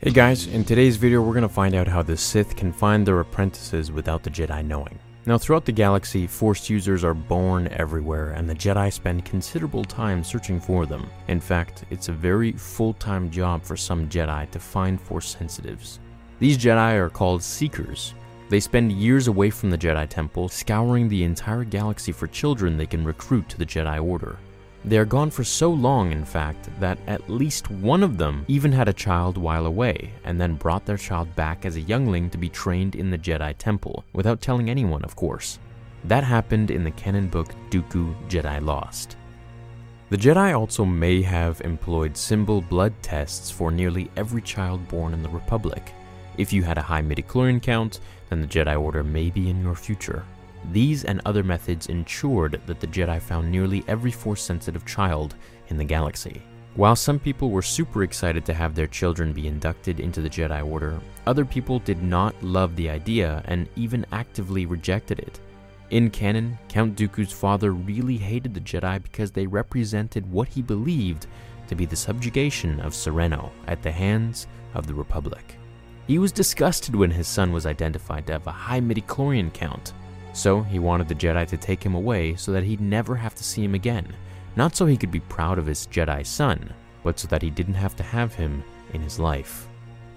Hey guys, in today's video we're going to find out how the Sith can find their apprentices without the Jedi knowing. Now throughout the galaxy, Force users are born everywhere and the Jedi spend considerable time searching for them. In fact, it's a very full-time job for some Jedi to find Force sensitives. These Jedi are called Seekers. They spend years away from the Jedi Temple, scouring the entire galaxy for children they can recruit to the Jedi Order. They are gone for so long, in fact, that at least one of them even had a child while away, and then brought their child back as a youngling to be trained in the Jedi Temple, without telling anyone, of course. That happened in the canon book Dooku Jedi Lost. The Jedi also may have employed symbol blood tests for nearly every child born in the Republic. If you had a high midichlorian count, then the Jedi Order may be in your future. These and other methods ensured that the Jedi found nearly every Force sensitive child in the galaxy. While some people were super excited to have their children be inducted into the Jedi Order, other people did not love the idea and even actively rejected it. In canon, Count Dooku's father really hated the Jedi because they represented what he believed to be the subjugation of Serenno at the hands of the Republic. He was disgusted when his son was identified to have a high midichlorian count, so he wanted the Jedi to take him away so that he'd never have to see him again. Not so he could be proud of his Jedi son, but so that he didn't have to have him in his life.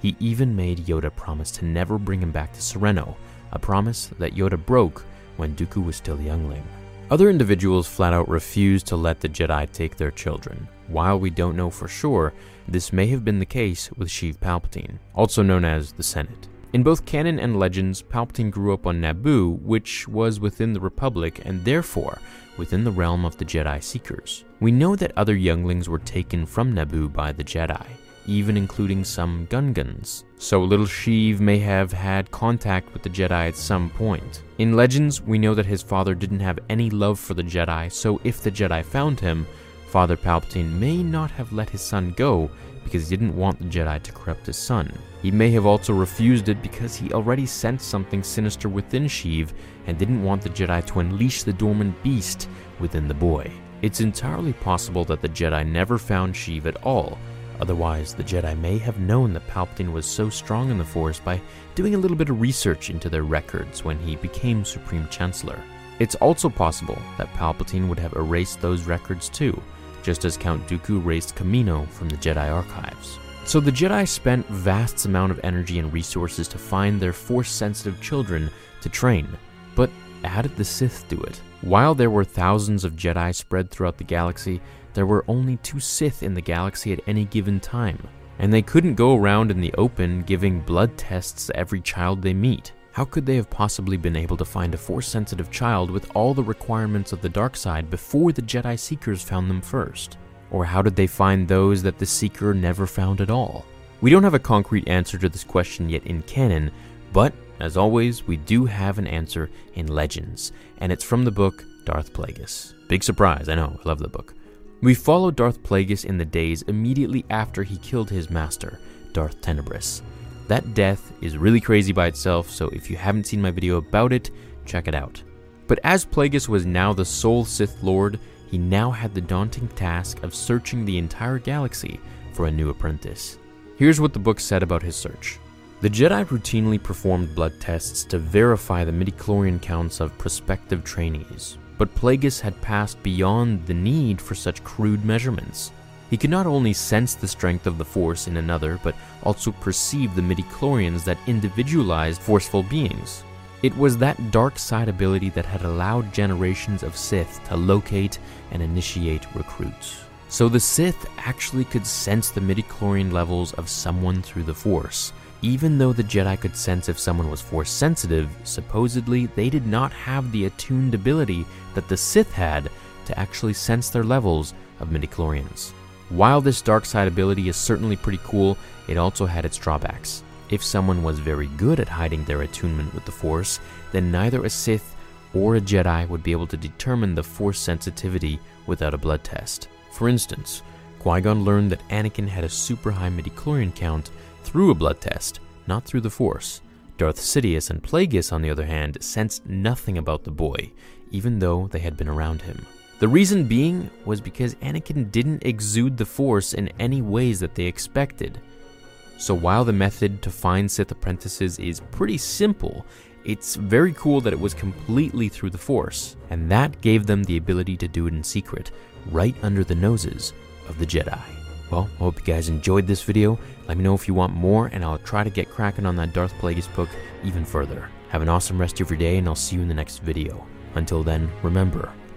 He even made Yoda promise to never bring him back to Serenno, a promise that Yoda broke when Dooku was still a youngling. Other individuals flat out refused to let the Jedi take their children. While we don't know for sure, this may have been the case with Sheev Palpatine, also known as the Senate. In both canon and legends, Palpatine grew up on Naboo, which was within the Republic and therefore within the realm of the Jedi Seekers. We know that other younglings were taken from Naboo by the Jedi, even including some Gungans, so little Sheev may have had contact with the Jedi at some point. In Legends, we know that his father didn't have any love for the Jedi, so if the Jedi found him, Father Palpatine may not have let his son go because he didn't want the Jedi to corrupt his son. He may have also refused it because he already sensed something sinister within Sheev and didn't want the Jedi to unleash the dormant beast within the boy. It's entirely possible that the Jedi never found Sheev at all, otherwise, the Jedi may have known that Palpatine was so strong in the Force by doing a little bit of research into their records when he became Supreme Chancellor. It's also possible that Palpatine would have erased those records too, just as Count Dooku raised Kamino from the Jedi archives. So the Jedi spent vast amount of energy and resources to find their Force-sensitive children to train. But how did the Sith do it? While there were thousands of Jedi spread throughout the galaxy, there were only two Sith in the galaxy at any given time. And they couldn't go around in the open giving blood tests to every child they meet. How could they have possibly been able to find a Force sensitive child with all the requirements of the dark side before the Jedi Seekers found them first? Or how did they find those that the Seeker never found at all? We don't have a concrete answer to this question yet in canon, but as always, we do have an answer in Legends, and it's from the book Darth Plagueis. Big surprise, I know, I love the book. We follow Darth Plagueis in the days immediately after he killed his master, Darth Tenebrous. That death is really crazy by itself, so if you haven't seen my video about it, check it out. But as Plagueis was now the sole Sith Lord, he now had the daunting task of searching the entire galaxy for a new apprentice. Here's what the book said about his search. The Jedi routinely performed blood tests to verify the midichlorian counts of prospective trainees, but Plagueis had passed beyond the need for such crude measurements. He could not only sense the strength of the Force in another, but also perceive the midichlorians that individualized forceful beings. It was that dark side ability that had allowed generations of Sith to locate and initiate recruits. So the Sith actually could sense the midichlorian levels of someone through the Force. Even though the Jedi could sense if someone was Force sensitive, supposedly they did not have the attuned ability that the Sith had to actually sense their levels of midichlorians. While this dark side ability is certainly pretty cool, it also had its drawbacks. If someone was very good at hiding their attunement with the Force, then neither a Sith or a Jedi would be able to determine the Force sensitivity without a blood test. For instance, Qui-Gon learned that Anakin had a super high midichlorian count through a blood test, not through the Force. Darth Sidious and Plagueis, on the other hand, sensed nothing about the boy, even though they had been around him. The reason being was because Anakin didn't exude the Force in any ways that they expected. So while the method to find Sith apprentices is pretty simple, it's very cool that it was completely through the Force, and that gave them the ability to do it in secret, right under the noses of the Jedi. Well, I hope you guys enjoyed this video. Let me know if you want more, and I'll try to get cracking on that Darth Plagueis book even further. Have an awesome rest of your day, and I'll see you in the next video. Until then, remember,